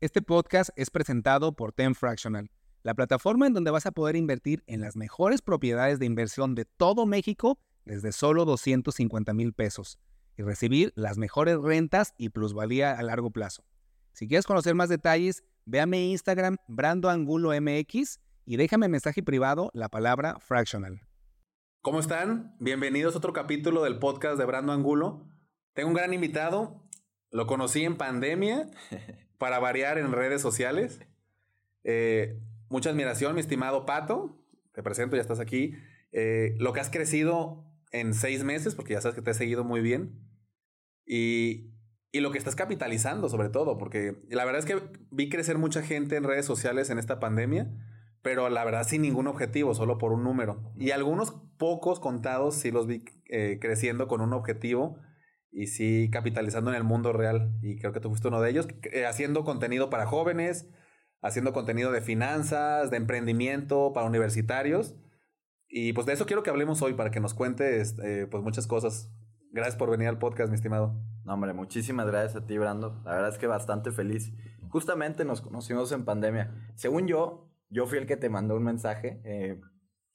Este podcast es presentado por Ten Fractional, la plataforma en donde vas a poder invertir en las mejores propiedades de inversión de todo México desde solo 250 mil pesos y recibir las mejores rentas y plusvalía a largo plazo. Si quieres conocer más detalles, ve Instagram, Brando Angulo MX, y déjame mensaje privado la palabra fractional. ¿Cómo están? Bienvenidos a otro capítulo del podcast de Brando Angulo. Tengo un gran invitado, lo conocí en pandemia, para variar en redes sociales. Eh, mucha admiración, mi estimado Pato. Te presento, ya estás aquí. Eh, lo que has crecido en seis meses, porque ya sabes que te he seguido muy bien. Y, y lo que estás capitalizando, sobre todo, porque la verdad es que vi crecer mucha gente en redes sociales en esta pandemia, pero la verdad sin ningún objetivo, solo por un número. Y algunos pocos contados sí los vi eh, creciendo con un objetivo y sí capitalizando en el mundo real. Y creo que tú fuiste uno de ellos, eh, haciendo contenido para jóvenes, haciendo contenido de finanzas, de emprendimiento, para universitarios. Y pues de eso quiero que hablemos hoy, para que nos cuentes eh, pues muchas cosas. Gracias por venir al podcast, mi estimado. No, hombre, muchísimas gracias a ti, Brando. La verdad es que bastante feliz. Justamente nos conocimos en pandemia. Según yo, yo fui el que te mandó un mensaje. Eh,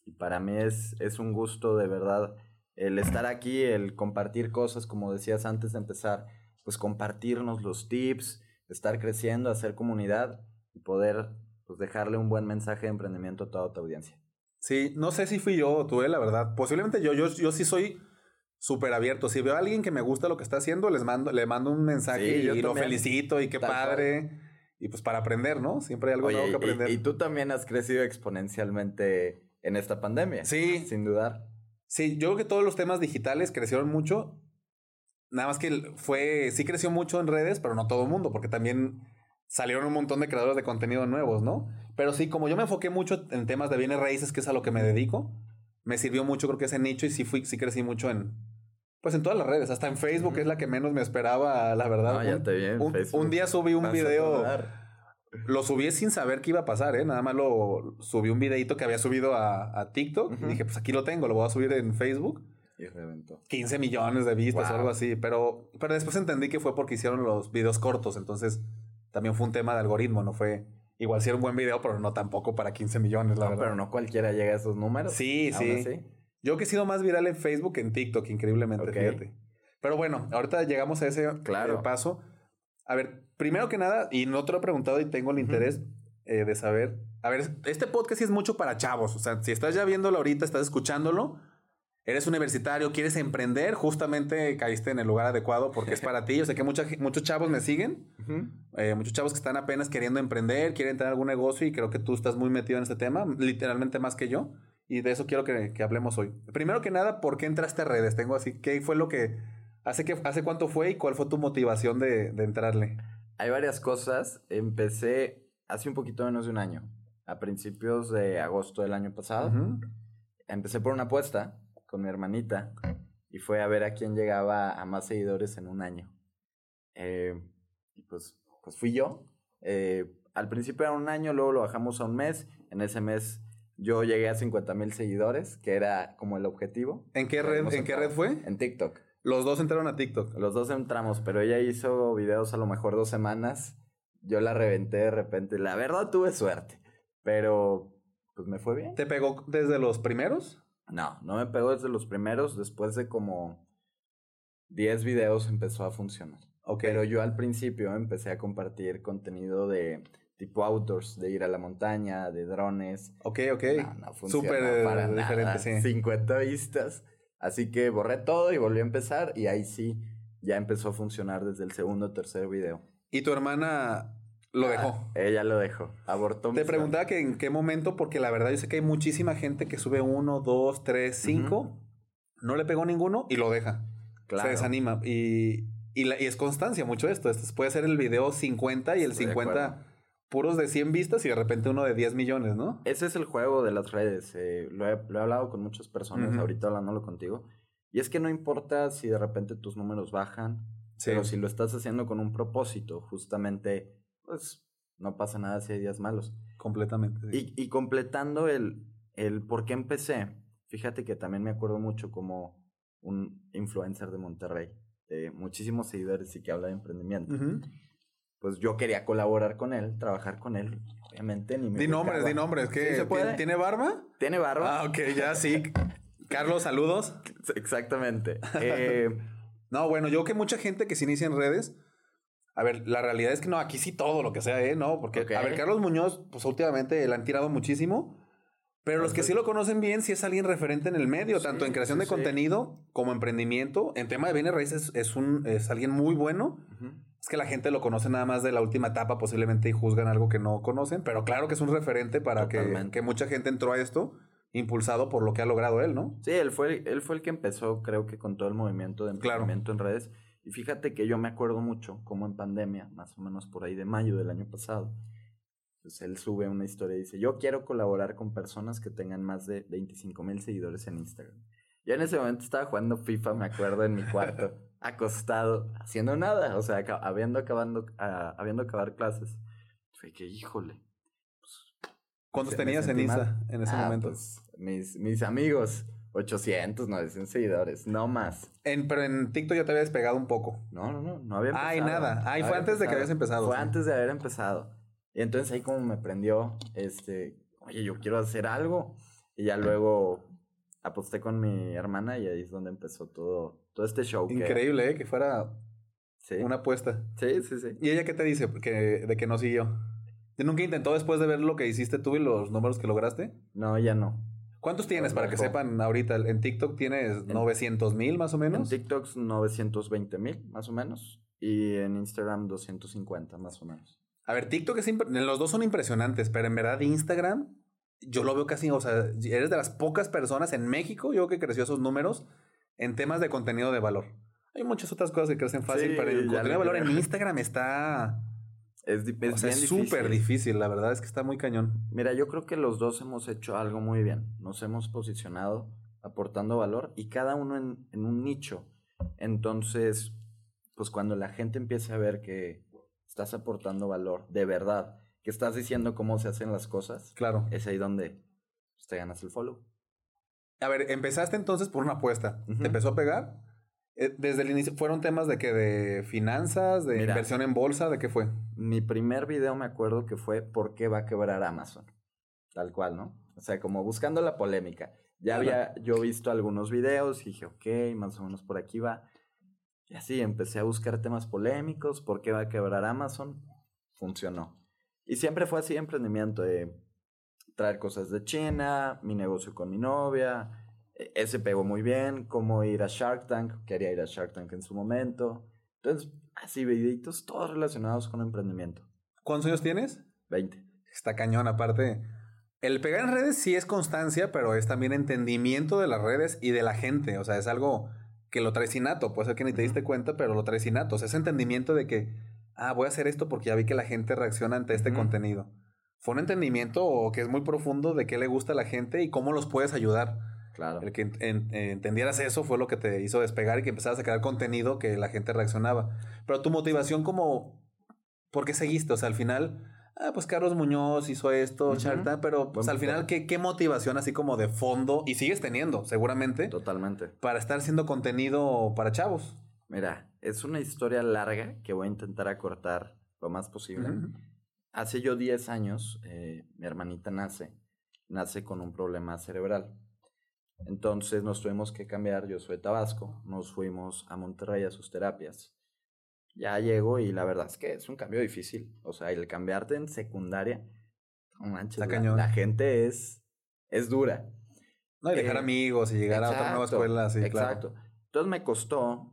y para mí es, es un gusto de verdad el estar aquí, el compartir cosas, como decías antes de empezar, pues compartirnos los tips, estar creciendo, hacer comunidad y poder pues, dejarle un buen mensaje de emprendimiento a toda tu audiencia. Sí, no sé si fui yo o tú, eh, la verdad. Posiblemente yo, yo, yo sí soy súper abierto. Si veo a alguien que me gusta lo que está haciendo, les mando, le mando un mensaje y lo felicito y qué padre. Y pues para aprender, ¿no? Siempre hay algo nuevo que aprender. Y, y, tú también has crecido exponencialmente en esta pandemia. Sí. Sin dudar. Sí, yo creo que todos los temas digitales crecieron mucho. Nada más que fue, sí creció mucho en redes, pero no todo el mundo, porque también salieron un montón de creadores de contenido nuevos, ¿no? Pero sí, como yo me enfoqué mucho en temas de bienes raíces, que es a lo que me dedico, me sirvió mucho, creo que ese nicho, y sí fui, sí crecí mucho en, pues en todas las redes, hasta en Facebook, que es la que menos me esperaba, la verdad. No, ya te vi un, un, día subí un video. Lo subí sin saber qué iba a pasar, ¿eh? Nada más lo subí un videito que había subido a, a TikTok. Y dije, pues aquí lo tengo, lo voy a subir en Facebook. Y reventó. 15 millones de vistas o algo así. Pero, pero después entendí que fue porque hicieron los videos cortos. Entonces, también fue un tema de algoritmo, no fue... Igual si era un buen video, pero no tampoco para 15 millones, la no, verdad. Pero no cualquiera llega a esos números. Sí, sí. Yo que he sido más viral en Facebook que en TikTok, increíblemente, fíjate. Pero bueno, ahorita llegamos a ese claro. paso. A ver, primero que nada, y no te lo he preguntado y tengo el interés eh, de saber. A ver, este podcast sí es mucho para chavos. O sea, si estás ya viéndolo ahorita, estás escuchándolo, eres universitario, quieres emprender, justamente caíste en el lugar adecuado porque es para ti. Yo sé que mucha, muchos chavos me siguen, eh, muchos chavos que están apenas queriendo emprender, quieren tener algún negocio y creo que tú estás muy metido en este tema, literalmente más que yo. Y de eso quiero que, que hablemos hoy. Primero que nada, ¿por qué entraste a redes? Tengo así, ¿qué fue lo que ¿Hace, que, ¿Hace cuánto fue y cuál fue tu motivación de, de, entrarle? Hay varias cosas. Empecé hace un poquito menos de un año, a principios de agosto del año pasado. Empecé por una apuesta con mi hermanita y fue a ver a quién llegaba a más seguidores en un año. Eh, y pues, pues fui yo. Eh, al principio era un año, luego lo bajamos a un mes. En ese mes yo llegué a 50 mil seguidores, que era como el objetivo. ¿En qué red, ¿en qué red fue? En TikTok. Los dos entraron a TikTok. Los dos entramos, pero ella hizo videos a lo mejor dos semanas. Yo la reventé de repente. La verdad tuve suerte, pero pues me fue bien. ¿Te pegó desde los primeros? No, no me pegó desde los primeros. Después de como 10 videos empezó a funcionar. Okay. Pero yo al principio empecé a compartir contenido de tipo outdoors, de ir a la montaña, de drones. Ok, ok. No, no funciona Súper para diferente, nada. sí. 50 vistas. Así que borré todo y volví a empezar y ahí sí ya empezó a funcionar desde el segundo o tercer video. ¿Y tu hermana lo dejó? Ah, ella lo dejó, abortó. Te preguntaba que en qué momento, porque la verdad yo sé que hay muchísima gente que sube uno, dos, tres, cinco, uh -huh. no le pegó ninguno y lo deja. Claro. Se desanima. Y, y, la, y es constancia mucho esto. Este puede ser el video 50 y el Estoy 50 puros de 100 vistas y de repente uno de 10 millones, ¿no? Ese es el juego de las redes. Eh, lo, he, lo, he, hablado con muchas personas, uh -huh. ahorita hablándolo contigo. Y es que no importa si de repente tus números bajan, sí. pero si lo estás haciendo con un propósito, justamente, pues no pasa nada si hay días malos. Completamente. Sí. Y, y, completando el, el por qué empecé, fíjate que también me acuerdo mucho como un influencer de Monterrey, de muchísimos seguidores y que habla de emprendimiento. Uh -huh pues yo quería colaborar con él, trabajar con él. Obviamente ni me Di nombres, di nombres. ¿Qué? ¿Tiene barba? ¿Tiene barba? Ah, ok, ya sí. Carlos, saludos. Exactamente. Eh, no, bueno, yo que mucha gente que se inicia en redes. A ver, la realidad es que no, aquí sí todo lo que sea, ¿eh? No, porque, a ver, Carlos Muñoz, pues últimamente le han tirado muchísimo. Pero los que sí lo conocen bien, sí es alguien referente en el medio, tanto en creación de contenido como emprendimiento. En tema de bienes raíces es, un, es alguien muy bueno. Es que la gente lo conoce nada más de la última etapa posiblemente y juzgan algo que no conocen, pero claro que es un referente para que, que, mucha gente entró a esto impulsado por lo que ha logrado él, ¿no? Sí, él fue, él fue el que empezó, creo que con todo el movimiento de emprendimiento en redes. Y fíjate que yo me acuerdo mucho, como en pandemia, más o menos por ahí de mayo del año pasado, pues él sube una historia y dice, yo quiero colaborar con personas que tengan más de 25 mil seguidores en Instagram. Yo en ese momento estaba jugando FIFA, me acuerdo, en mi cuarto, acostado, haciendo nada, o sea, habiendo, acabando, uh, habiendo acabar clases. Fue que, híjole. Pues, ¿Cuántos tenías en Insta en ese ah, momento? Pues, mis, mis amigos, 800, 900 seguidores, no más. En, pero en TikTok ya te había despegado un poco. No, no, no, no había empezado. Ay, nada. Ay, fue antes de que habías empezado. Fue antes de haber empezado. Y entonces ahí como me prendió, este, oye, yo quiero hacer algo. Y ya luego aposté con mi hermana y ahí es donde empezó todo, todo este show. Increíble, ¿eh? Que fuera una apuesta. Sí, sí, sí. ¿Y ella qué te dice que, de que no siguió? ¿Nunca intentó después de ver lo que hiciste tú y los números que lograste? No, ya no. ¿Cuántos tienes para que sepan ahorita? En TikTok tienes 900 mil más o menos. En TikTok 920 mil más o menos. Y en Instagram 250 más o menos. A ver, TikTok es los dos son impresionantes, pero en verdad Instagram yo lo veo casi, o sea, eres de las pocas personas en México, yo que creció esos números en temas de contenido de valor. Hay muchas otras cosas que crecen fácil, pero el contenido de valor en Instagram está es, súper difícil, la verdad es que está muy cañón. Mira, yo creo que los dos hemos hecho algo muy bien. Nos hemos posicionado aportando valor y cada uno en, en un nicho. Entonces, pues cuando la gente empieza a ver que estás aportando valor de verdad, que estás diciendo cómo se hacen las cosas, claro. es ahí donde pues, te ganas el follow. A ver, empezaste entonces por una apuesta. ¿Te empezó a pegar? Eh, desde el inicio, ¿fueron temas de que de finanzas, de inversión en bolsa? ¿De qué fue? Mi primer video me acuerdo que fue ¿Por qué va a quebrar Amazon? Tal cual, ¿no? O sea, como buscando la polémica. Ya había yo visto algunos videos y dije, ok, más o menos por aquí va. Y así empecé a buscar temas polémicos, ¿por qué va a quebrar Amazon? Funcionó. Y siempre fue así emprendimiento de traer cosas de China, mi negocio con mi novia, e, ese pegó muy bien, cómo ir a Shark Tank, quería ir a Shark Tank en su momento. Entonces, así videitos todos relacionados con emprendimiento. ¿Cuántos años tienes? 20. Está cañón, aparte. El pegar en redes sí es constancia, pero es también entendimiento de las redes y de la gente. O sea, es algo que lo traes innato. Puede ser que ni te diste cuenta, pero lo traes innato. O sea, ese entendimiento de que, ah, voy a hacer esto porque ya vi que la gente reacciona ante este contenido. Fue un entendimiento que es muy profundo de qué le gusta a la gente y cómo los puedes ayudar. Claro. El que entendieras eso fue lo que te hizo despegar y que empezaras a crear contenido que la gente reaccionaba. Pero tu motivación como, ¿por qué seguiste? O sea, al final, ah, pues Carlos Muñoz hizo esto, Charta, pero pues al final, ¿qué, ¿qué motivación así como de fondo? Y sigues teniendo, seguramente. Totalmente. Para estar haciendo contenido para chavos. Mira, es una historia larga que voy a intentar acortar lo más posible. Hace yo 10 años, eh, mi hermanita nace, nace con un problema cerebral. Entonces nos tuvimos que cambiar, yo soy de Tabasco, nos fuimos a Monterrey a sus terapias ya llego y la verdad es que es un cambio difícil. O sea, el cambiarte en secundaria, no manches, la, gente es, es dura. No, y dejar eh, amigos y llegar a otra nueva escuela, sí, Exacto. Entonces me costó,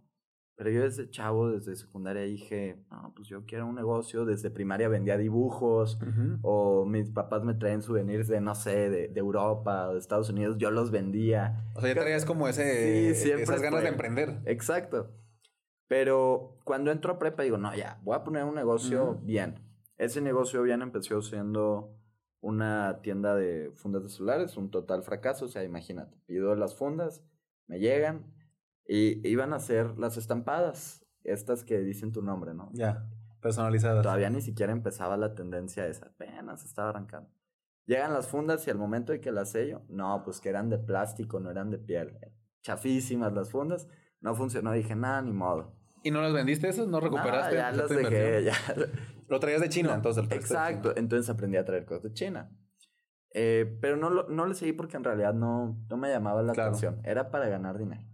pero yo desde chavo, desde secundaria dije, no, pues yo quiero un negocio. Desde primaria vendía dibujos, o mis papás me traen souvenirs de, no sé, de, de, Europa o de Estados Unidos, yo los vendía. O sea, ya traías como ese, sí, esas ganas de emprender. Exacto. Pero cuando entro a prepa digo, no, ya, voy a poner un negocio bien. Ese negocio bien empezó siendo una tienda de fundas de celulares, un total fracaso. O sea, imagínate, pido las fundas, me llegan y iban a ser las estampadas, estas que dicen tu nombre, ¿no? Ya, personalizadas. Todavía ni siquiera empezaba la tendencia esa, apenas estaba arrancando. Llegan las fundas y al momento de que las sello, no, pues que eran de plástico, no eran de piel. Chafísimas las fundas, no funcionó. Dije, nada, ni modo. ¿Y no las vendiste esas? ¿No recuperaste? ya las dejé, ya. Lo traías de China, entonces. exacto, entonces aprendí a traer cosas de China. Eh, pero no, lo, no le seguí porque en realidad no, no me llamaba la atención. Era para ganar dinero.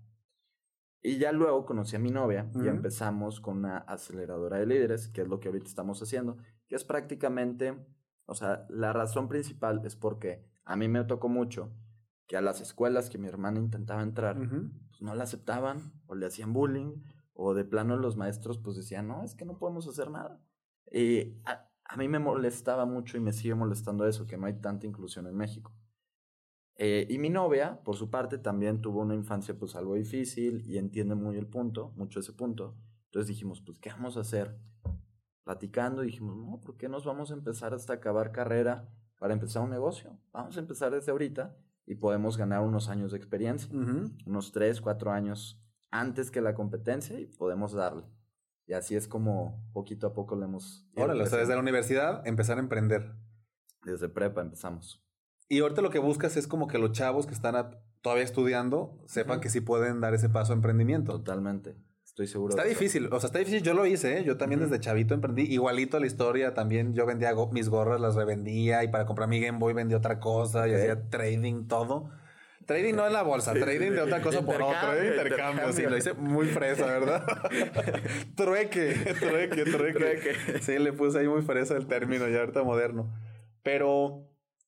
Y ya luego conocí a mi novia y empezamos con una aceleradora de líderes, que es lo que ahorita estamos haciendo, que es prácticamente, o sea, la razón principal es porque a mí me tocó mucho que a las escuelas que mi hermana intentaba entrar, pues no la aceptaban o le hacían bullying o de plano los maestros pues decían, no, es que no podemos hacer nada. Y a, a mí me molestaba mucho y me sigue molestando eso, que no hay tanta inclusión en México. Eh, y mi novia, por su parte, también tuvo una infancia pues algo difícil y entiende muy el punto, mucho ese punto. Entonces dijimos, pues, ¿qué vamos a hacer? Platicando, dijimos, no, ¿por qué nos vamos a empezar hasta acabar carrera para empezar un negocio? Vamos a empezar desde ahorita y podemos ganar unos años de experiencia, unos tres, cuatro años antes que la competencia y podemos darle. Y así es como poquito a poco le hemos... Ahora, desde la universidad, empezar a emprender. Desde prepa empezamos. Y ahorita lo que buscas es como que los chavos que están todavía estudiando sepan que sí pueden dar ese paso a emprendimiento. Totalmente. Estoy seguro. Está difícil, o sea, está difícil. Yo lo hice, ¿eh? yo también desde chavito emprendí. Igualito a la historia, también yo vendía mis gorras, las revendía y para comprar mi Game Boy vendía otra cosa y hacía trading, todo. Trading no en la bolsa, trading de otra cosa por otra, ¿eh? intercambio. Sí, lo hice muy fresa, ¿verdad? trueque, trueque, trueque, trueque. Sí, le puse ahí muy fresa el término, ya ahorita moderno. Pero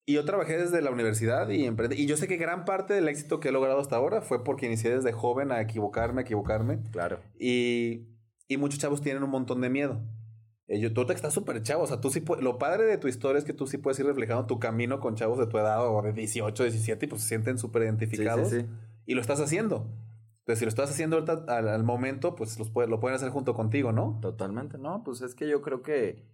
y yo trabajé desde la universidad y emprendí. Y yo sé que gran parte del éxito que he logrado hasta ahora fue porque inicié desde joven a equivocarme, a equivocarme. Claro. Y, y muchos chavos tienen un montón de miedo. Eh, yo, tú te estás súper chavo. O sea, tú sí Lo padre de tu historia es que tú sí puedes ir reflejando tu camino con chavos de tu edad o de 18, 17 y pues se sienten súper identificados. Sí, sí, sí. Y lo estás haciendo. Entonces, si lo estás haciendo ahorita al, al momento, pues los, lo pueden hacer junto contigo, ¿no? Totalmente, no. Pues es que yo creo que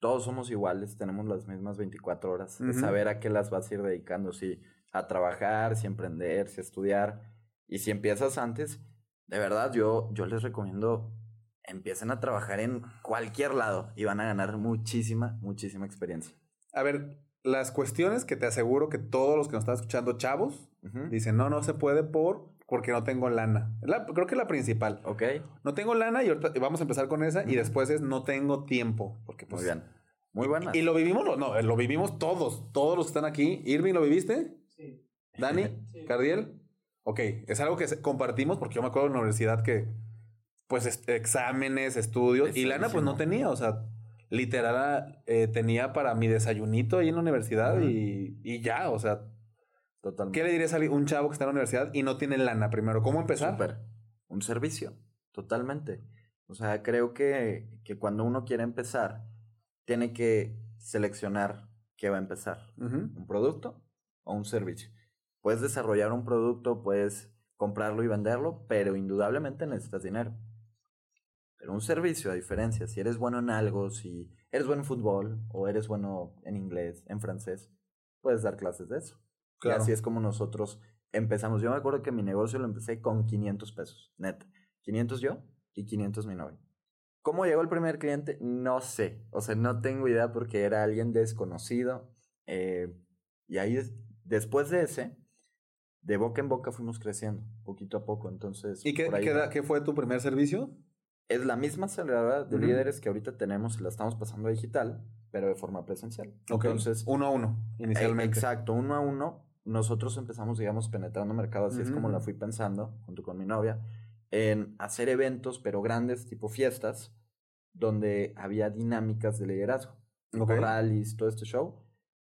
todos somos iguales, tenemos las mismas 24 horas. saber a qué las vas a ir dedicando, si a trabajar, si a emprender, si a estudiar. Y si empiezas antes, de verdad, yo, yo les recomiendo empiecen a trabajar en cualquier lado y van a ganar muchísima, muchísima experiencia. A ver, las cuestiones que te aseguro que todos los que nos están escuchando chavos dicen, no, no se puede por porque no tengo lana. creo que es la principal. Ok. No tengo lana y ahorita vamos a empezar con esa. Y después es no tengo tiempo. Porque pues, Muy bien. Muy buena. Y, lo vivimos, no, lo vivimos todos. Todos los que están aquí. Irving, ¿lo viviste? Sí. ¿Dani? Sí. ¿Cardiel? Ok. Es algo que compartimos porque yo me acuerdo en la universidad que, pues, exámenes, estudios. Y lana, pues no tenía. O sea, literal eh, tenía para mi desayunito ahí en la universidad y, y ya. O sea, ¿Qué le dirías a un chavo que está en la universidad y no tiene lana primero? ¿Cómo empezar? Super. Un servicio. Totalmente. O sea, creo que, que, cuando uno quiere empezar, tiene que seleccionar qué va a empezar. ¿Un producto o un servicio? Puedes desarrollar un producto, puedes comprarlo y venderlo, pero indudablemente necesitas dinero. Pero un servicio, a diferencia, si eres bueno en algo, si eres bueno en fútbol o eres bueno en inglés, en francés, puedes dar clases de eso. Y así es como nosotros empezamos. Yo me acuerdo que mi negocio lo empecé con 500 pesos, neta. 500 yo y 500 mi novia. ¿Cómo llegó el primer cliente? No sé. O sea, no tengo idea porque era alguien desconocido. Eh, y ahí, después de ese, de boca en boca fuimos creciendo, poquito a poco. Entonces, ¿y qué, qué, fue tu primer servicio? Es la misma aceleradora de líderes que ahorita tenemos y la estamos pasando a digital, pero de forma presencial. Entonces, uno a uno, inicialmente. exacto, uno a uno nosotros empezamos, digamos, penetrando mercado, así es como la fui pensando, junto con mi novia, en hacer eventos, pero grandes, tipo fiestas, donde había dinámicas de liderazgo, okay. rallies, todo este show.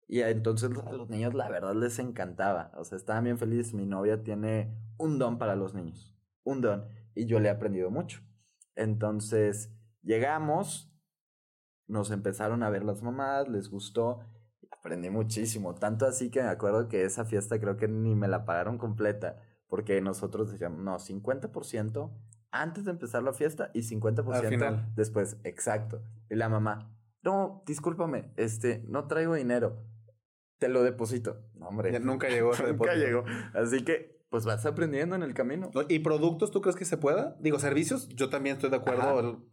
Y entonces a los niños, la verdad, les encantaba. O sea, estaban bien felices. Mi novia tiene un don para los niños, un don. Y yo le he aprendido mucho. Entonces, llegamos, nos empezaron a ver las mamás, les gustó aprendí muchísimo. Tanto así que me acuerdo que esa fiesta creo que ni me la pagaron completa. Porque nosotros decíamos, no, 50% antes de empezar la fiesta y 50% después. Exacto. Y la mamá, no, discúlpame, este, no traigo dinero. Te lo deposito. No, hombre. nunca llegó Nunca llegó. Así que, pues vas aprendiendo en el camino. ¿Y productos tú crees que se pueda? Digo, servicios, yo también estoy de acuerdo.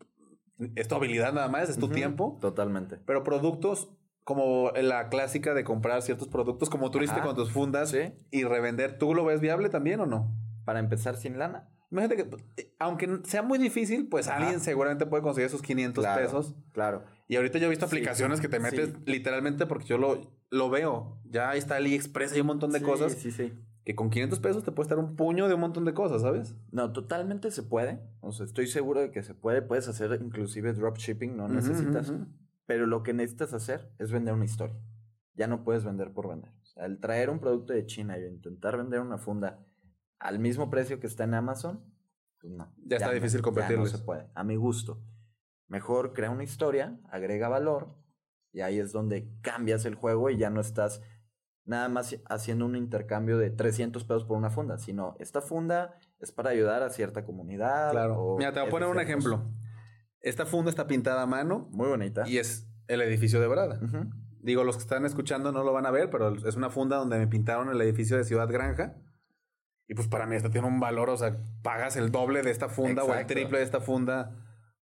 Es tu habilidad nada más, es tu tiempo. Totalmente. Pero productos, como la clásica de comprar ciertos productos como turista con tus fundas y revender. ¿Tú lo ves viable también o no? Para empezar sin lana. Imagínate que, aunque sea muy difícil, pues alguien seguramente puede conseguir esos 500 pesos. Claro. Y ahorita yo he visto aplicaciones que te metes literalmente porque yo lo, lo veo. Ya está AliExpress, hay un montón de cosas. Sí, sí. Que con 500 pesos te puede estar un puño de un montón de cosas, ¿sabes? No, totalmente se puede. O sea, estoy seguro de que se puede. Puedes hacer inclusive dropshipping, no necesitas. Pero lo que necesitas hacer es vender una historia. Ya no puedes vender por vender. O sea, el traer un producto de China y intentar vender una funda al mismo precio que está en Amazon, pues no. Ya, está difícil competir. no se puede. A mi gusto. Mejor crea una historia, agrega valor y ahí es donde cambias el juego y ya no estás nada más haciendo un intercambio de 300 pesos por una funda, sino esta funda es para ayudar a cierta comunidad. Claro. Mira, te voy a poner un ejemplo. Esta funda está pintada a mano. Muy bonita. Y es el edificio de Brada. Digo, los que están escuchando no lo van a ver, pero es una funda donde me pintaron el edificio de Ciudad Granja. Y pues para mí esto tiene un valor, o sea, pagas el doble de esta funda o el triple de esta funda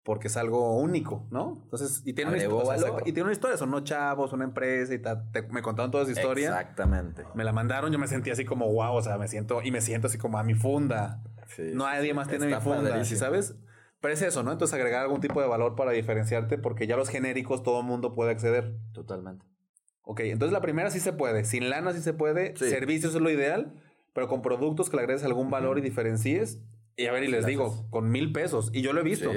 porque es algo único, ¿no? Entonces, y tiene, una, historia, y tiene una historia, son unos chavos, una empresa y tal. me contaron toda esa historia. Exactamente. Me la mandaron, yo me sentí así como wow, o sea, me siento, y me siento así como a mi funda. Sí, no nadie más tiene mi funda, ¿sí sabes? Pero es eso, ¿no? Entonces agregar algún tipo de valor para diferenciarte porque ya los genéricos todo el mundo puede acceder. Totalmente. Ok, entonces la primera sí se puede. Sin lana sí se puede. Servicios es lo ideal pero con productos que le agregues algún valor y diferencies. Y a ver, y les digo, con mil pesos. Y yo lo he visto.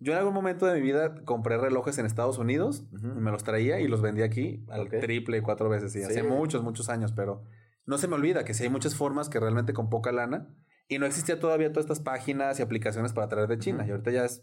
Yo en algún momento de mi vida compré relojes en Estados Unidos, y me los traía y los vendía aquí al triple, cuatro veces. Y hace muchos, muchos años, pero no se me olvida que si hay muchas formas que realmente con poca lana. Y no existía todavía todas estas páginas y aplicaciones para traer de China. Y ahorita ya es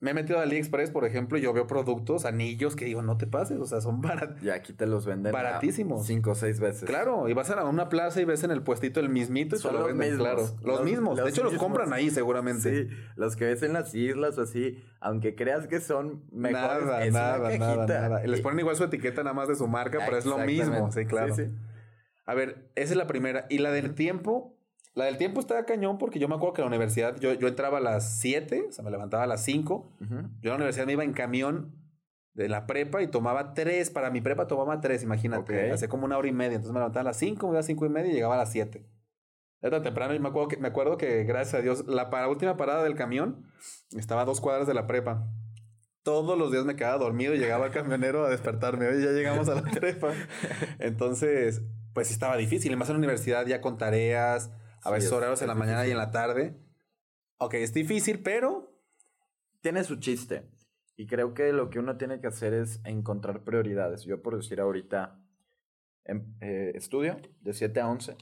me he metido a AliExpress, por ejemplo, y yo veo productos, anillos que digo, no te pases, o sea, son baratos. Y aquí te los venden baratísimos. Cinco o seis veces. Claro, y vas a una plaza y ves en el puestito el mismito y son los Mismos, claro. Los, mismos. de hecho, los compran ahí seguramente. Sí, los que ves en las islas o así, aunque creas que son mejores. Nada, nada, nada, nada. Les ponen igual su etiqueta nada más de su marca, pero es lo mismo. Sí, claro. Sí, sí. A ver, esa es la primera. Y la del tiempo, la del tiempo estaba cañón porque yo me acuerdo que en la universidad yo, yo entraba a las 7, o sea, me levantaba a las 5. Yo a la universidad me iba en camión de la prepa y tomaba 3. Para mi prepa tomaba 3, imagínate. Hacía como una hora y media. Entonces me levantaba a las 5, me iba a las 5 y media y llegaba a las 7. Era tan temprano y me acuerdo, que, me acuerdo que, gracias a Dios, la para, última parada del camión estaba a dos cuadras de la prepa. Todos los días me quedaba dormido y llegaba el camionero a despertarme. Oye, ya llegamos a la prepa. Entonces, pues estaba difícil. Y más en la universidad ya con tareas a veces horarios en la mañana y en la tarde. Ok, es difícil, pero... Tiene su chiste. Y creo que lo que uno tiene que hacer es encontrar prioridades. Yo por decir ahorita, em, eh, estudio de 7 a 11.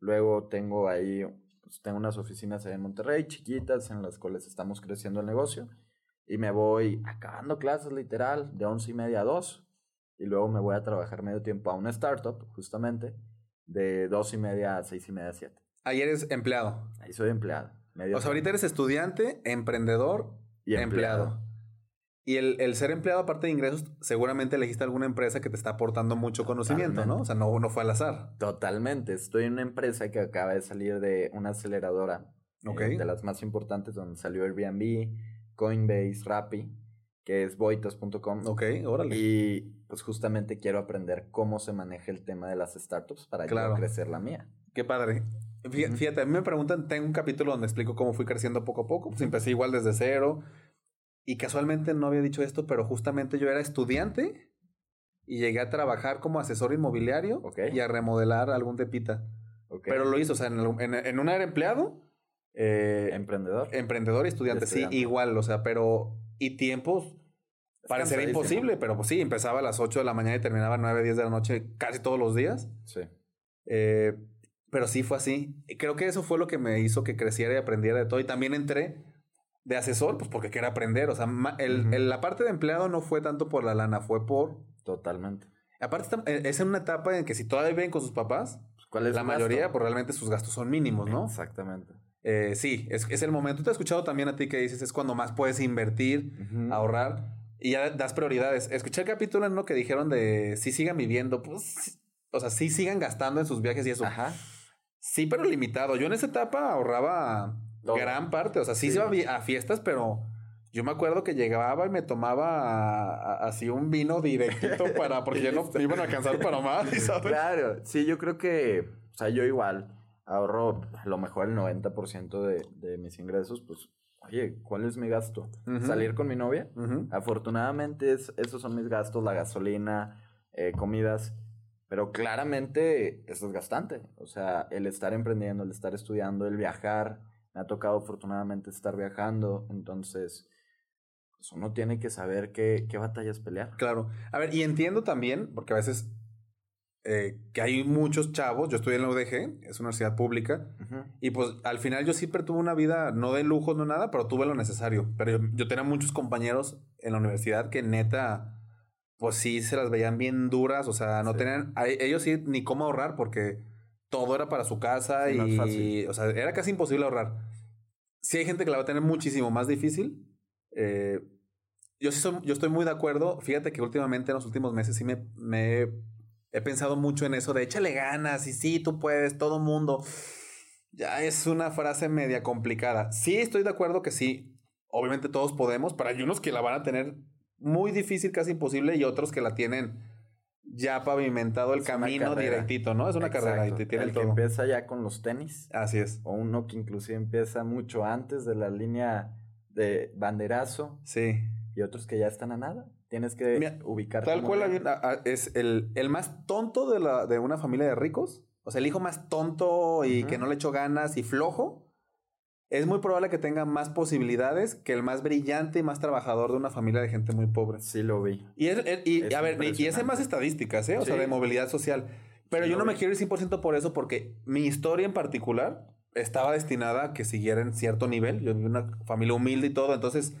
Luego tengo ahí, pues, tengo unas oficinas en Monterrey, chiquitas, en las cuales estamos creciendo el negocio. Y me voy acabando clases literal de 11 y media a 2. Y luego me voy a trabajar medio tiempo a una startup, justamente, de 2 y media a 6 y media a 7. Ahí eres empleado. Ahí soy empleado. o sea, ahorita eres estudiante, emprendedor y empleado. Y el, ser empleado, aparte de ingresos, seguramente elegiste alguna empresa que te está aportando mucho conocimiento, ¿no? O sea, no, no fue al azar. Totalmente. Estoy en una empresa que acaba de salir de una aceleradora. Eh, de las más importantes, donde salió Airbnb, Coinbase, Rappi, que es boitos.com. Ok, órale. Y pues justamente quiero aprender cómo se maneja el tema de las startups para claro. crecer la mía. Qué padre. Fíjate, a mí me preguntan, tengo un capítulo donde explico cómo fui creciendo poco a poco. Pues empecé igual desde cero. Y casualmente no había dicho esto, pero justamente yo era estudiante y llegué a trabajar como asesor inmobiliario y a remodelar algún tepita. Pero lo hizo, o sea, en, en, en un era empleado. Eh, emprendedor. Emprendedor y estudiante, sí, igual, o sea, pero. Y tiempos. Parecería imposible, pero pues sí, empezaba a las 8 de la mañana y terminaba a 9, 10 de la noche casi todos los días. Sí. Eh, pero sí fue así. Y creo que eso fue lo que me hizo que creciera y aprendiera de todo. Y también entré de asesor, pues porque quería aprender. O sea, el, la parte de empleado no fue tanto por la lana, fue por... Totalmente. Aparte, eh, es en una etapa en que si todavía viven con sus papás, pues, ¿cuál es la mayoría, pues realmente sus gastos son mínimos, ¿no? Exactamente. Eh, sí, es, es, el momento. Te he escuchado también a ti que dices, es cuando más puedes invertir, ahorrar y ya das prioridades. Escuché el capítulo en uno que dijeron de si sigan viviendo, pues, o sea, sí sigan gastando en sus viajes y eso. Ajá. Sí, pero limitado. Yo en esa etapa ahorraba gran parte. O sea, sí, iba a fiestas, pero yo me acuerdo que llegaba y me tomaba así un vino directito para, porque ya no iban a alcanzar para más, ¿sabes? Claro, sí, yo creo que, o sea, yo igual. ahorro a lo mejor el 90% de, de mis ingresos, pues, oye, ¿cuál es mi gasto? ¿Salir con mi novia? Afortunadamente esos son mis gastos, la gasolina, eh, comidas, pero claramente es gastante. O sea, el estar emprendiendo, el estar estudiando, el viajar, me ha tocado afortunadamente estar viajando, entonces pues uno tiene que saber qué, qué batallas pelear. Claro. A ver, y entiendo también, porque a veces eh, que hay muchos chavos, yo estoy en la UDG, es una universidad pública, y pues al final yo siempre tuve una vida, no de lujo, no nada, pero tuve lo necesario. Pero yo, tenía muchos compañeros en la universidad que neta, pues sí se las veían bien duras, o sea, no tenían, ellos sí ni cómo ahorrar porque todo era para su casa y, o sea, era casi imposible ahorrar. Sí hay gente que la va a tener muchísimo más difícil. Eh, yo sí soy, yo estoy muy de acuerdo. Fíjate que últimamente en los últimos meses sí me, me he pensado mucho en eso de échale ganas y sí, tú puedes, todo mundo. Ya es una frase media complicada. Sí, estoy de acuerdo que sí, obviamente todos podemos, pero hay unos que la van a tener muy difícil, casi imposible, y otros que la tienen ya pavimentado el camino directito, ¿no? Es una carrera y te tiene el, que empieza ya con los tenis. Así es. O uno que inclusive empieza mucho antes de la línea de banderazo. Sí. Y otros que ya están a nada. Tienes que ubicar. Tal cual es el, el, más tonto de, la, de una familia de ricos. O sea, el hijo más tonto y que no le echó ganas y flojo. Es muy probable que tenga más posibilidades que el más brillante y más trabajador de una familia de gente muy pobre. Sí, lo vi. Y, es, y, a ver, y, ese más estadísticas, ¿eh? O sea, de movilidad social. Pero yo no me quiero ir 100% por eso porque mi historia en particular estaba destinada a que siguiera en cierto nivel. Yo de una familia humilde y todo, entonces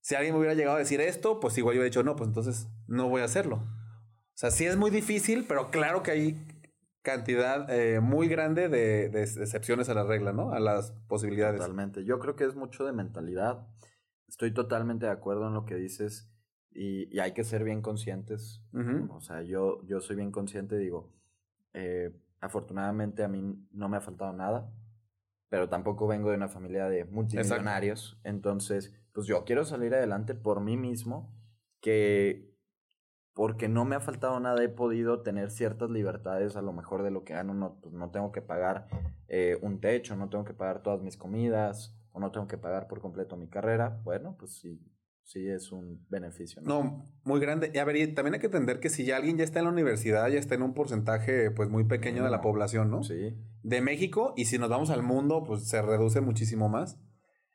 si alguien me hubiera llegado a decir esto, pues igual yo hubiera dicho, no, pues entonces no voy a hacerlo. O sea, sí es muy difícil, pero claro que hay cantidad eh, muy grande de, excepciones a la regla, ¿no? A las posibilidades. Totalmente. Yo creo que es mucho de mentalidad. Estoy totalmente de acuerdo en lo que dices y, hay que ser bien conscientes. O sea, yo, yo soy bien consciente, digo, eh, afortunadamente a mí no me ha faltado nada, pero tampoco vengo de una familia de multimillonarios. Entonces, pues yo quiero salir adelante por mí mismo, que porque no me ha faltado nada, he podido tener ciertas libertades, a lo mejor de lo que gano, no, pues no tengo que pagar eh, un techo, no tengo que pagar todas mis comidas, o no tengo que pagar por completo mi carrera, bueno, pues sí, sí es un beneficio. No, muy grande. Y a ver, también hay que entender que si ya alguien ya está en la universidad, ya está en un porcentaje pues muy pequeño de la población, ¿no? Sí. De México, y si nos vamos al mundo, pues se reduce muchísimo más.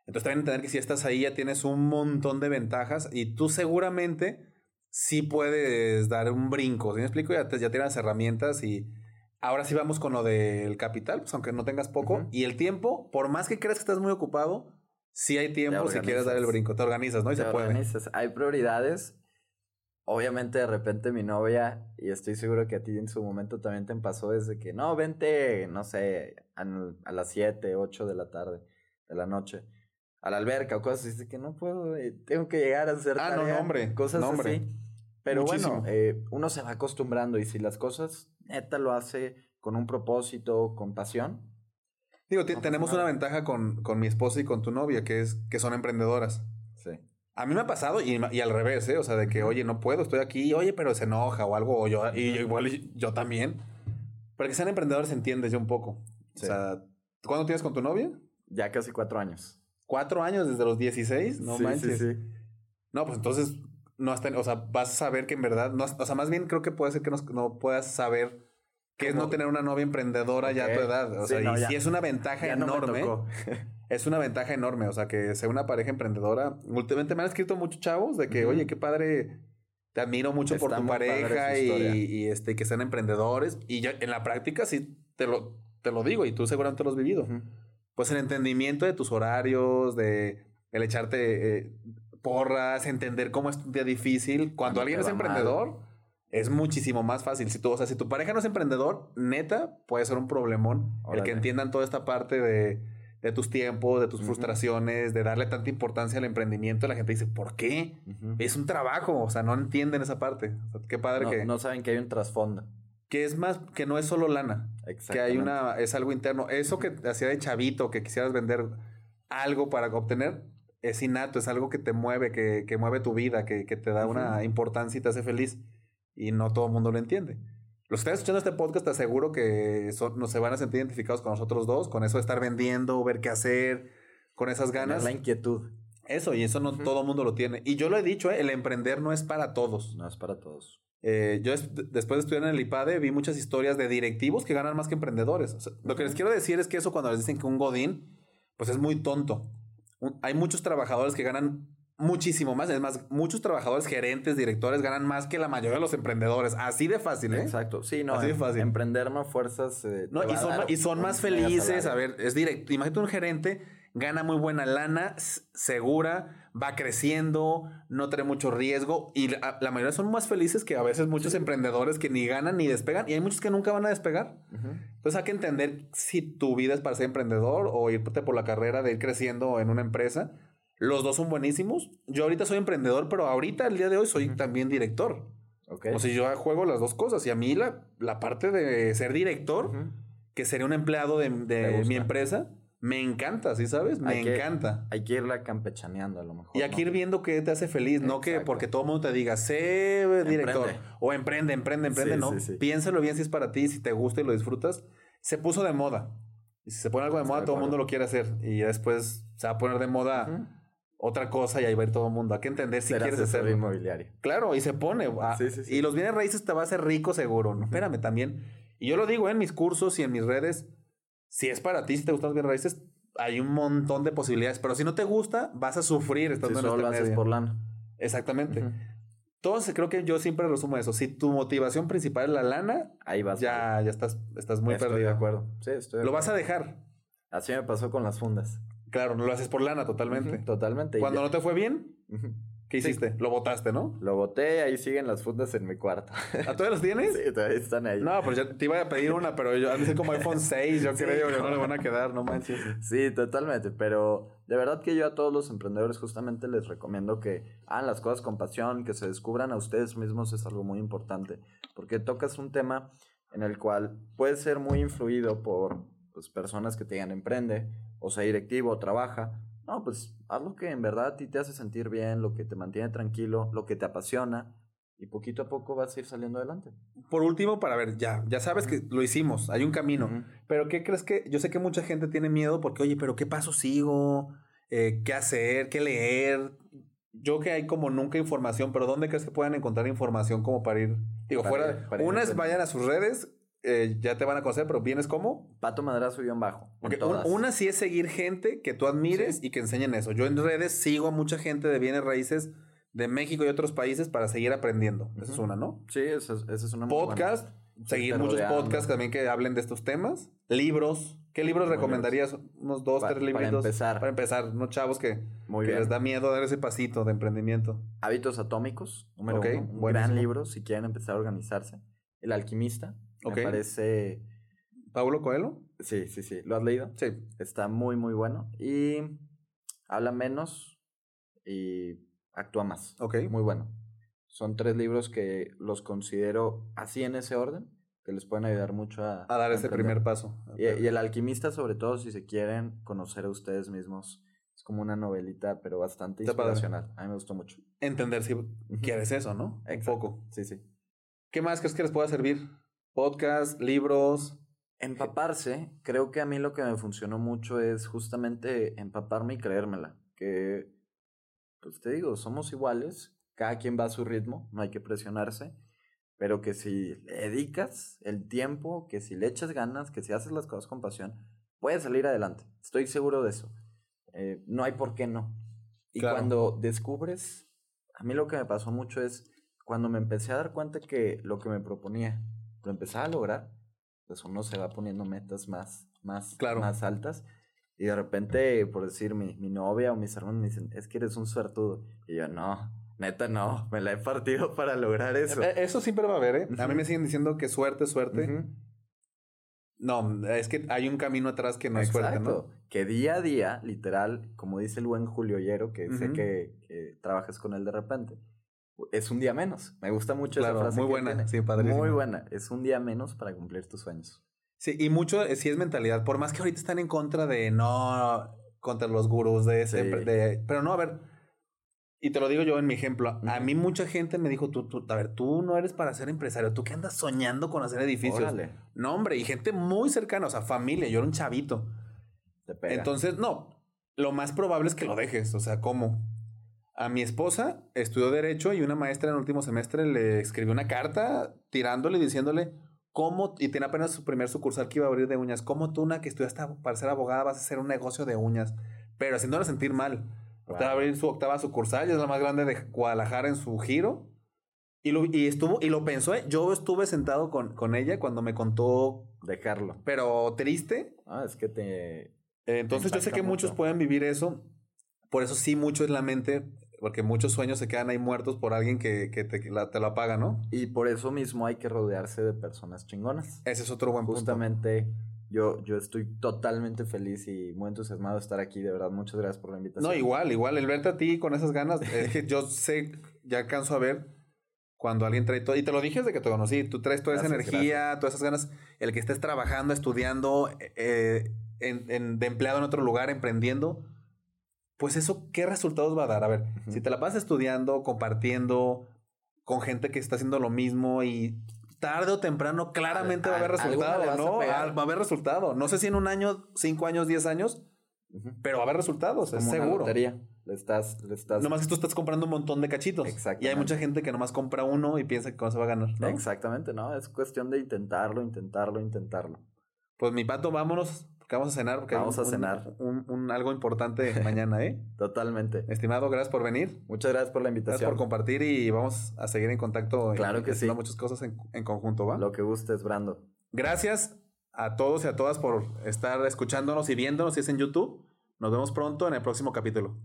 Entonces también entender que si estás ahí ya tienes un montón de ventajas y tú seguramente sí puedes dar un brinco. ¿Sí me explico? Ya, ya tienes herramientas y ahora sí vamos con lo del capital, pues aunque no tengas poco. Y el tiempo, por más que creas que estás muy ocupado, sí hay tiempo si quieres dar el brinco. Te organizas, ¿no? Y se organizas. puede. Hay prioridades. Obviamente de repente mi novia, y estoy seguro que a ti en su momento también te pasó desde que, no, vente, no sé, a, a las 7, 8 de la tarde, de la noche a la alberca o cosas así, que no puedo, tengo que llegar a hacer ah, no, hombre, cosas así. Pero bueno, eh, uno se va acostumbrando y si las cosas neta lo hace con un propósito, con pasión. Digo, tenemos una ventaja con, con mi esposa y con tu novia, que es que son emprendedoras. Sí. A mí me ha pasado y, y, al revés, ¿eh? O sea, de que, oye, no puedo, estoy aquí, oye, pero se enoja o algo, o yo, y yo, igual yo también. Pero que sean emprendedores entiendes yo un poco. O sea, ¿cuándo tienes con tu novia? Ya casi cuatro años. ¿Cuatro años desde los 16? No sí, manches. Sí, sí. No, pues entonces no has o sea, vas a saber que en verdad, no, o sea, más bien creo que puede ser que no, puedas saber qué es no tener una novia emprendedora ya a tu edad. O sea, y si es una ventaja enorme. es una ventaja enorme. O sea, que sea una pareja emprendedora. Últimamente me han escrito muchos chavos de que, oye, qué padre. Te admiro mucho por tu pareja y, este, que sean emprendedores. Y yo en la práctica sí te lo, te lo digo y tú seguramente lo has vivido pues el entendimiento de tus horarios, de el echarte eh, porras, entender cómo es un día difícil. Cuando alguien es emprendedor, es muchísimo más fácil. Si tú, o sea, si tu pareja no es emprendedor, neta, puede ser un problemón. El que entiendan toda esta parte de, de tus tiempos, de tus frustraciones, de darle tanta importancia al emprendimiento, la gente dice, ¿por qué? Es un trabajo, o sea, no entienden esa parte. qué padre que... No saben que hay un trasfondo que es más, que no es solo lana, que hay una, es algo interno. Eso que hacía de chavito, que quisieras vender algo para obtener, es innato, es algo que te mueve, que, que mueve tu vida, que, que te da una importancia y te hace feliz. Y no todo el mundo lo entiende. los que están escuchando este podcast, te aseguro que no se van a sentir identificados con nosotros dos, con eso de estar vendiendo, ver qué hacer, con esas ganas. la inquietud. Eso, y eso no todo el mundo lo tiene. Y yo lo he dicho, ¿eh? el emprender no es para todos. No es para todos. Eh, yo después de estudiar en el IPADE vi muchas historias de directivos que ganan más que emprendedores. lo que les quiero decir es que eso cuando les dicen que un godín, pues es muy tonto. Hay muchos trabajadores que ganan muchísimo más. Es más, muchos trabajadores, gerentes, directores ganan más que la mayoría de los emprendedores. Así de fácil, ¿eh? Exacto. Sí, no. Así de em, fácil. Emprender no fuerzas. Eh, no, y son, y son más felices. A ver, es directo. Imagínate un gerente gana muy buena lana, segura, va creciendo, no trae mucho riesgo y la, mayoría son más felices que a veces muchos emprendedores que ni ganan ni despegan y hay muchos que nunca van a despegar. Entonces hay que entender si tu vida es para ser emprendedor o irte por la carrera de ir creciendo en una empresa. Los dos son buenísimos. Yo ahorita soy emprendedor, pero ahorita, el día de hoy, soy también director. O sea, yo juego las dos cosas. Y a mí la, la parte de ser director, que sería un empleado de, de mi empresa, me encanta, ¿sí sabes? Me encanta. hay que irla campechaneando a lo mejor. Y hay que ir viendo qué te hace feliz, no que porque todo el mundo te diga, sé director o emprende, emprende, emprende, no. Piénsalo bien si es para ti, si te gusta y lo disfrutas. Se puso de moda. Y si se pone algo de moda, todo el mundo lo quiere hacer. Y después se va a poner de moda otra cosa y ahí va a ir todo el mundo. Hay que entender si quieres hacerlo. inmobiliario. Claro, y se pone. Ah, y los bienes raíces te va a hacer rico seguro. No, espérame también. Y yo lo digo en mis cursos y en mis redes si es para ti, si te gustan las bienes raíces, hay un montón de posibilidades. Pero si no te gusta, vas a sufrir estando si en solo este haces por lana. Exactamente. Entonces, creo que yo siempre resumo eso. Si tu motivación principal es la lana, ahí vas. Ya, ya estás, estás muy perdido. de acuerdo. Sí, estoy Lo vas a dejar. Así me pasó con las fundas. Claro, no lo haces por lana totalmente. totalmente. Cuando no te fue bien, ¿Qué hiciste? Lo botaste, ¿no? Lo boté, ahí siguen las fundas en mi cuarto. ¿A todas las tienes? Sí, todavía están ahí. No, pues ya te iba a pedir una, pero yo ser como iPhone 6, yo creo que no le van a quedar, no manches. Sí, totalmente, pero de verdad que yo a todos los emprendedores justamente les recomiendo que hagan las cosas con pasión, que se descubran a ustedes mismos es algo muy importante, porque tocas un tema en el cual puedes ser muy influido por pues, personas que te digan emprende, o sea directivo, o trabaja, no, pues haz lo que en verdad a ti te hace sentir bien, lo que te mantiene tranquilo, lo que te apasiona y poquito a poco vas a ir saliendo adelante. Por último, para ver, ya, ya sabes que lo hicimos, hay un camino, pero ¿qué crees que? Yo sé que mucha gente tiene miedo porque, oye, pero ¿qué paso sigo? Eh, ¿Qué hacer? ¿Qué leer? Yo que hay como nunca información, pero ¿dónde crees que puedan encontrar información como para ir? Digo, fuera, unas vayan a sus redes eh, ya te van a conocer, pero vienes como Pato Madrazo guion bajo. una sí es seguir gente que tú admires y que enseñen eso. Yo en redes sigo a mucha gente de bienes raíces de México y otros países para seguir aprendiendo. Esa es una, ¿no? Sí, esa es, una Podcast, seguir muchos podcasts también que hablen de estos temas. Libros. ¿Qué libros recomendarías? Unos dos, tres libros. Para empezar. Para empezar, unos chavos que, les da miedo dar ese pasito de emprendimiento. Hábitos atómicos, número uno. Un gran libro si quieren empezar a organizarse. El alquimista, me parece. ¿Paulo Coelho? Sí, sí, sí. ¿Lo has leído? Sí. Está muy, muy bueno. Y habla menos y actúa más. Ok. Muy bueno. Son tres libros que los considero así en ese orden, que les pueden ayudar mucho a... A dar ese primer paso. Y, El alquimista, sobre todo, si se quieren conocer a ustedes mismos. Es como una novelita, pero bastante inspiracional. A mí me gustó mucho. Entender si quieres eso, ¿no? Un poco. Sí, sí. ¿Qué más crees que les pueda servir? Podcast, libros. Empaparse, creo que a mí lo que me funcionó mucho es justamente empaparme y creérmela. Que, pues te digo, somos iguales, cada quien va a su ritmo, no hay que presionarse, pero que si le dedicas el tiempo, que si le echas ganas, que si haces las cosas con pasión, puedes salir adelante. Estoy seguro de eso. Eh, no hay por qué no. Y cuando descubres, a mí lo que me pasó mucho es cuando me empecé a dar cuenta que lo que me proponía lo empezaba a lograr, pues uno se va poniendo metas más, más, claro. más altas. Y de repente, por decir, mi, mi novia o mis hermanos me dicen, es que eres un suertudo. Y yo, no, neta no, me la he partido para lograr eso. E, eso siempre va a haber, ¿eh? A mí me siguen diciendo que suerte, suerte. No, es que hay un camino atrás que no es suerte, ¿no? Que día a día, literal, como dice el buen Julio Yero, que sé que, que trabajas con él de repente, es un día menos. Me gusta mucho esa frase. Muy buena, sí, Muy buena. Es un día menos para cumplir tus sueños. Sí, y mucho eh, sí es mentalidad. Por más que ahorita están en contra de no, contra los gurús de ese. pero no, a ver, y te lo digo yo en mi ejemplo, a mí mucha gente me dijo, tú, tú, a ver, tú no eres para ser empresario, tú que andas soñando con hacer edificios. Órale. No, hombre, y gente muy cercana, o sea, familia, yo era un chavito. Entonces, no, lo más probable es que lo dejes, o sea, ¿cómo? A mi esposa estudió Derecho y una maestra en el último semestre le escribió una carta tirándole diciéndole cómo, y tiene apenas su primer sucursal que iba a abrir de uñas, cómo tú, una que estudiaste para ser abogada, vas a hacer un negocio de uñas, pero haciéndola sentir mal. Va a abrir su octava sucursal, y es la más grande de Guadalajara en su giro. Y lo, y estuvo, y lo pensó, ¿eh? yo estuve sentado con, con ella cuando me contó, Dejarlo. pero triste. Ah, es que te. Entonces yo sé que muchos mucho. pueden vivir eso. Por eso sí, mucho es la mente, porque muchos sueños se quedan ahí muertos por alguien que, que te, la- te lo apaga, ¿no? Y por eso mismo hay que rodearse de personas chingonas. Ese es otro buen punto. Justamente yo, yo estoy totalmente feliz y muy entusiasmado de estar aquí. De verdad, muchas gracias por la invitación. No, igual, igual, el verte a ti con esas ganas, es que yo sé, ya alcanzo a ver cuando alguien trae todo, y te lo dije desde que te conocí, tú traes toda esa Gracias, energía, todas esas ganas, el que estés trabajando, estudiando, eh, en- en- de empleado en otro lugar, emprendiendo, pues eso, ¿qué resultados va a dar? A ver, Ujú. si te la pasas estudiando, compartiendo con gente que está haciendo lo mismo y tarde o temprano claramente va a haber resultado, vas a ¿no? Ah, Va a haber resultado. No sé si en un año, cinco años, diez años, Ujú. pero va a haber resultados, es Como una seguro. lotería. Le estás, le estás. Nomás que tú estás comprando un montón de cachitos. Y hay mucha gente que nomás compra uno y piensa que con eso va a ganar. ¿no? Exactamente, ¿no? Es cuestión de intentarlo, intentarlo, intentarlo. Pues mi pato, vámonos, porque vamos a cenar. Porque hay Vamos un- a cenar. Un, un- algo importante mañana, ¿eh? Totalmente. Estimado, gracias por venir. Muchas gracias por la Gracias invitación. por compartir y vamos a seguir en contacto. y Claro que haciendo sí. muchas cosas en, en conjunto, ¿va? Lo que gustes, Brando. Gracias a todos y a todas por estar escuchándonos y viéndonos si es en YouTube. Nos vemos pronto en el próximo capítulo.